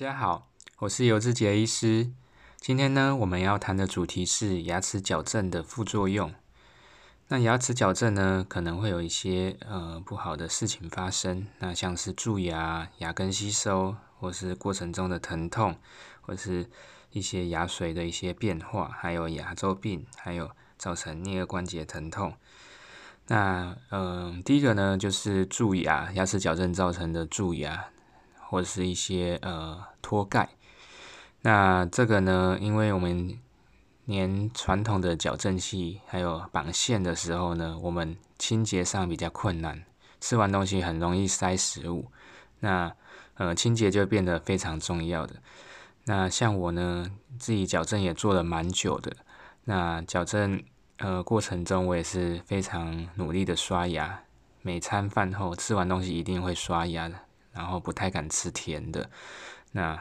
大家好，我是尤志杰医师。今天呢，我们要谈的主题是牙齿矫正的副作用。那牙齿矫正呢，可能会有一些呃不好的事情发生。那像是蛀牙、牙根吸收，或是过程中的疼痛，或是一些牙髓的一些变化，还有牙周病，还有造成颞颌关节疼痛。那嗯，第一个呢，就是蛀牙，牙齿矫正造成的蛀牙。或者是一些呃托盖，那这个呢，因为我们连传统的矫正器还有绑线的时候呢，我们清洁上比较困难，吃完东西很容易塞食物，那呃清洁就变得非常重要的。那像我呢，自己矫正也做了蛮久的，那矫正呃过程中我也是非常努力的刷牙，每餐饭后吃完东西一定会刷牙的。然后不太敢吃甜的，那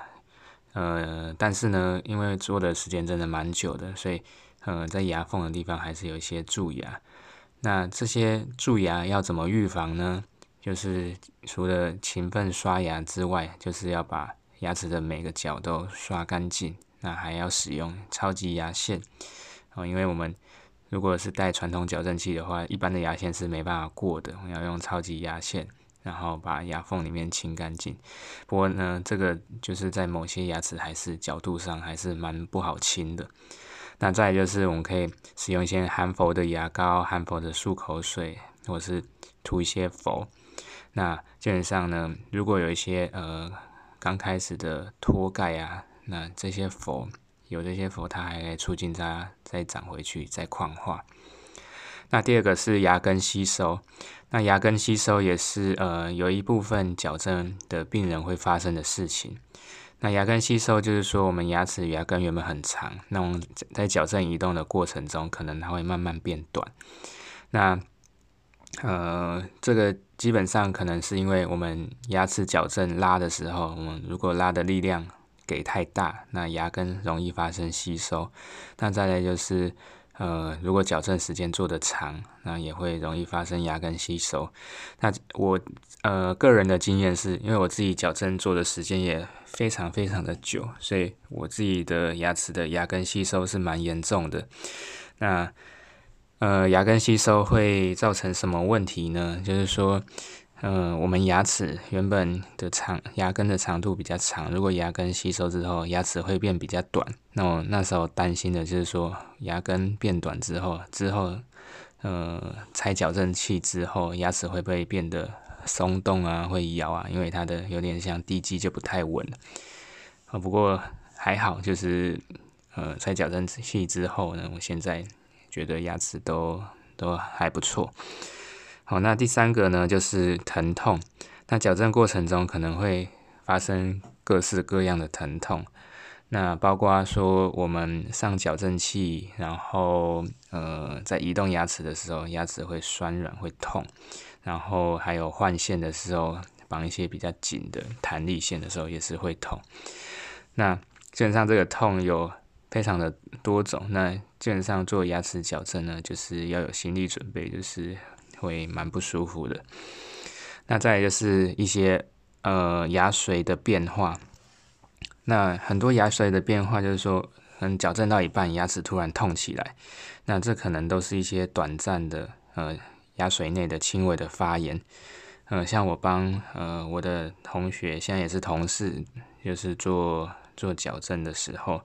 呃，但是呢，因为做的时间真的蛮久的，所以呃，在牙缝的地方还是有一些蛀牙。那这些蛀牙要怎么预防呢？就是除了勤奋刷牙之外，就是要把牙齿的每个角都刷干净。那还要使用超级牙线哦，因为我们如果是带传统矫正器的话，一般的牙线是没办法过的，要用超级牙线。然后把牙缝里面清干净。不过呢，这个就是在某些牙齿还是角度上还是蛮不好清的。那再就是我们可以使用一些含氟的牙膏、含氟的漱口水，或是涂一些氟。那基本上呢，如果有一些呃刚开始的脱钙啊，那这些氟有这些氟，它还可以促进它再长回去、再矿化。那第二个是牙根吸收。那牙根吸收也是呃有一部分矫正的病人会发生的事情。那牙根吸收就是说，我们牙齿牙根原本很长，那我们在矫正移动的过程中，可能它会慢慢变短。那呃，这个基本上可能是因为我们牙齿矫正拉的时候，我们如果拉的力量给太大，那牙根容易发生吸收。那再来就是。呃，如果矫正时间做的长，那也会容易发生牙根吸收。那我呃个人的经验是，因为我自己矫正做的时间也非常非常的久，所以我自己的牙齿的牙根吸收是蛮严重的。那呃牙根吸收会造成什么问题呢？就是说。嗯，我们牙齿原本的长牙根的长度比较长，如果牙根吸收之后，牙齿会变比较短。那我那时候担心的就是说，牙根变短之后，之后，呃，拆矫正器之后，牙齿会不会变得松动啊，会摇啊？因为它的有点像地基就不太稳了。啊，不过还好，就是呃，拆矫正器之后呢，我现在觉得牙齿都都还不错。好，那第三个呢，就是疼痛。那矫正过程中可能会发生各式各样的疼痛，那包括说我们上矫正器，然后呃在移动牙齿的时候，牙齿会酸软会痛，然后还有换线的时候，绑一些比较紧的弹力线的时候也是会痛。那基本上这个痛有非常的多种，那基本上做牙齿矫正呢，就是要有心理准备，就是。会蛮不舒服的。那再就是一些呃牙髓的变化。那很多牙髓的变化，就是说，可能矫正到一半，牙齿突然痛起来。那这可能都是一些短暂的呃牙髓内的轻微的发炎。呃，像我帮呃我的同学，现在也是同事，就是做做矫正的时候，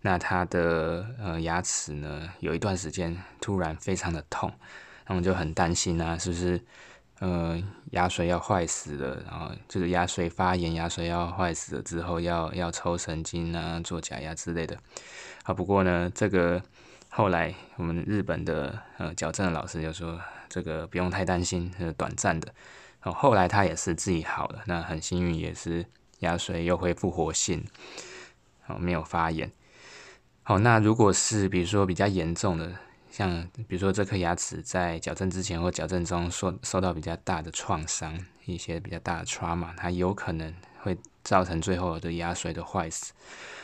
那他的呃牙齿呢，有一段时间突然非常的痛。他们就很担心啊，是不是呃牙髓要坏死了？然后就是牙髓发炎，牙髓要坏死了之后，要要抽神经啊，做假牙之类的。啊，不过呢，这个后来我们日本的呃矫正的老师就说，这个不用太担心，是短暂的。哦，后来他也是自己好了，那很幸运，也是牙髓又恢复活性，哦，没有发炎。好，那如果是比如说比较严重的。像比如说这颗牙齿在矫正之前或矫正中受受到比较大的创伤，一些比较大的 trauma，它有可能会造成最后的牙髓的坏死。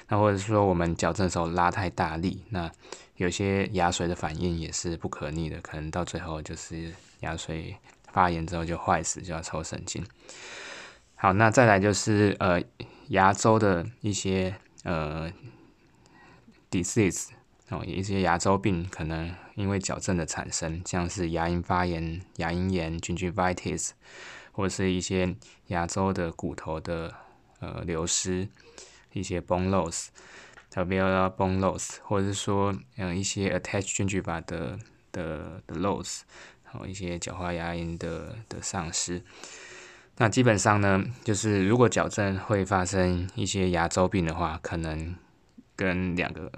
那或者说我们矫正的时候拉太大力，那有些牙髓的反应也是不可逆的，可能到最后就是牙髓发炎之后就坏死，就要抽神经。好，那再来就是呃牙周的一些呃 disease 哦，一些牙周病可能因为矫正的产生，像是牙龈发炎、牙龈炎 （gingivitis） 或者是一些牙周的骨头的呃流失，一些 bone loss。特别要 bone loss，或者是说，嗯，一些 attached gingiva 的的的 loss，然后一些角化牙龈的的丧失。那基本上呢，就是如果矫正会发生一些牙周病的话，可能跟两个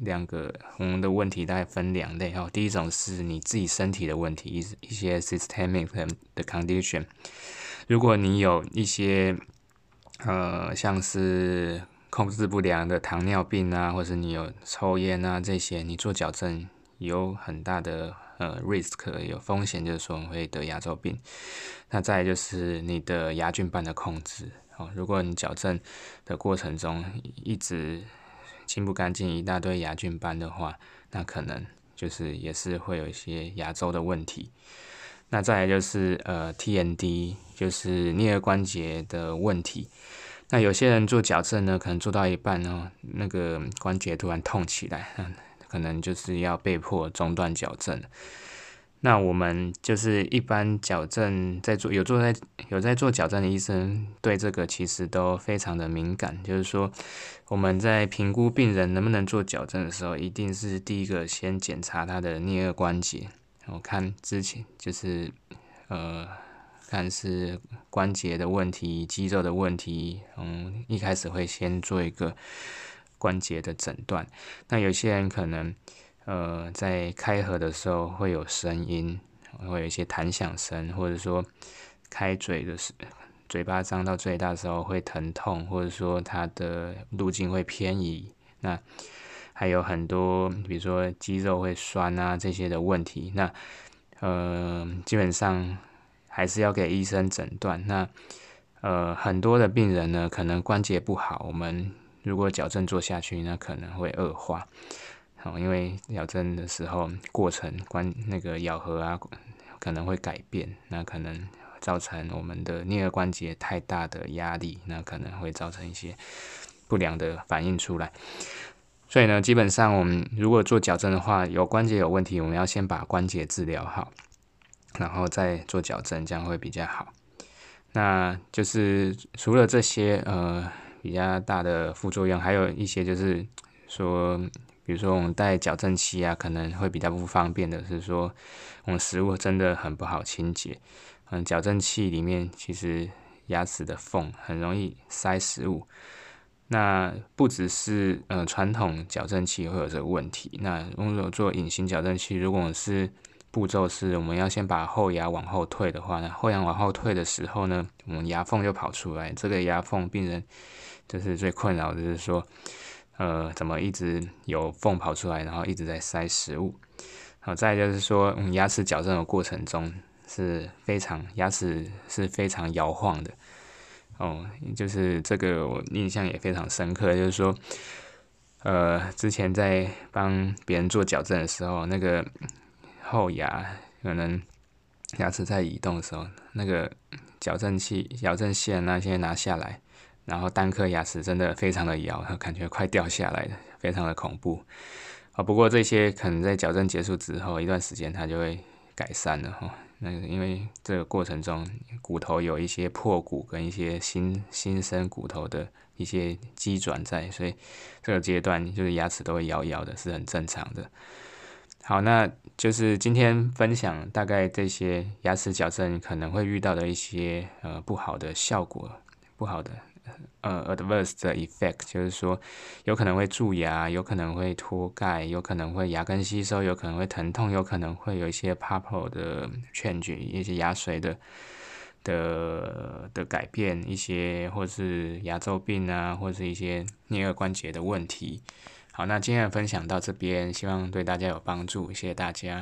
两个我们的问题大概分两类哦。第一种是你自己身体的问题，一一些 systemic 的 condition。如果你有一些呃，像是控制不良的糖尿病啊，或者你有抽烟啊这些，你做矫正有很大的呃 risk 有风险，就是说会得牙周病。那再就是你的牙菌斑的控制哦，如果你矫正的过程中一直清不干净一大堆牙菌斑的话，那可能就是也是会有一些牙周的问题。那再来就是呃 TND，就是颞颌关节的问题。那有些人做矫正呢，可能做到一半哦，那个关节突然痛起来，可能就是要被迫中断矫正。那我们就是一般矫正在做有做在有在做矫正的医生，对这个其实都非常的敏感。就是说，我们在评估病人能不能做矫正的时候，一定是第一个先检查他的颞颌关节，我看之前就是呃。看是关节的问题、肌肉的问题，嗯，一开始会先做一个关节的诊断。那有些人可能，呃，在开合的时候会有声音，会有一些弹响声，或者说开嘴的时，嘴巴张到最大的时候会疼痛，或者说它的路径会偏移。那还有很多，比如说肌肉会酸啊这些的问题。那，呃，基本上。还是要给医生诊断。那呃，很多的病人呢，可能关节不好，我们如果矫正做下去，那可能会恶化。好，因为矫正的时候过程关那个咬合啊，可能会改变，那可能造成我们的颞颌关节太大的压力，那可能会造成一些不良的反应出来。所以呢，基本上我们如果做矫正的话，有关节有问题，我们要先把关节治疗好。然后再做矫正，这样会比较好。那就是除了这些呃比较大的副作用，还有一些就是说，比如说我们戴矫正器啊，可能会比较不方便的是说，我们食物真的很不好清洁。嗯，矫正器里面其实牙齿的缝很容易塞食物。那不只是呃传统矫正器会有这个问题，那如果做隐形矫正器，如果是步骤是，我们要先把后牙往后退的话呢，后牙往后退的时候呢，我们牙缝就跑出来。这个牙缝病人就是最困扰，就是说，呃，怎么一直有缝跑出来，然后一直在塞食物。好，再就是说，嗯，牙齿矫正的过程中是非常牙齿是非常摇晃的。哦，就是这个我印象也非常深刻，就是说，呃，之前在帮别人做矫正的时候，那个。后牙可能牙齿在移动的时候，那个矫正器、矫正线那些拿下来，然后单颗牙齿真的非常的摇，感觉快掉下来了，非常的恐怖。啊，不过这些可能在矫正结束之后一段时间，它就会改善了哈。那因为这个过程中骨头有一些破骨跟一些新新生骨头的一些机转在，所以这个阶段就是牙齿都会摇摇的，是很正常的。好，那就是今天分享大概这些牙齿矫正可能会遇到的一些呃不好的效果，不好的呃 adverse 的 effect，就是说有可能会蛀牙，有可能会脱钙，有可能会牙根吸收，有可能会疼痛，有可能会有一些 purple 的 change，一些牙髓的的的改变，一些或是牙周病啊，或是一些颞颌关节的问题。好，那今天的分享到这边，希望对大家有帮助，谢谢大家。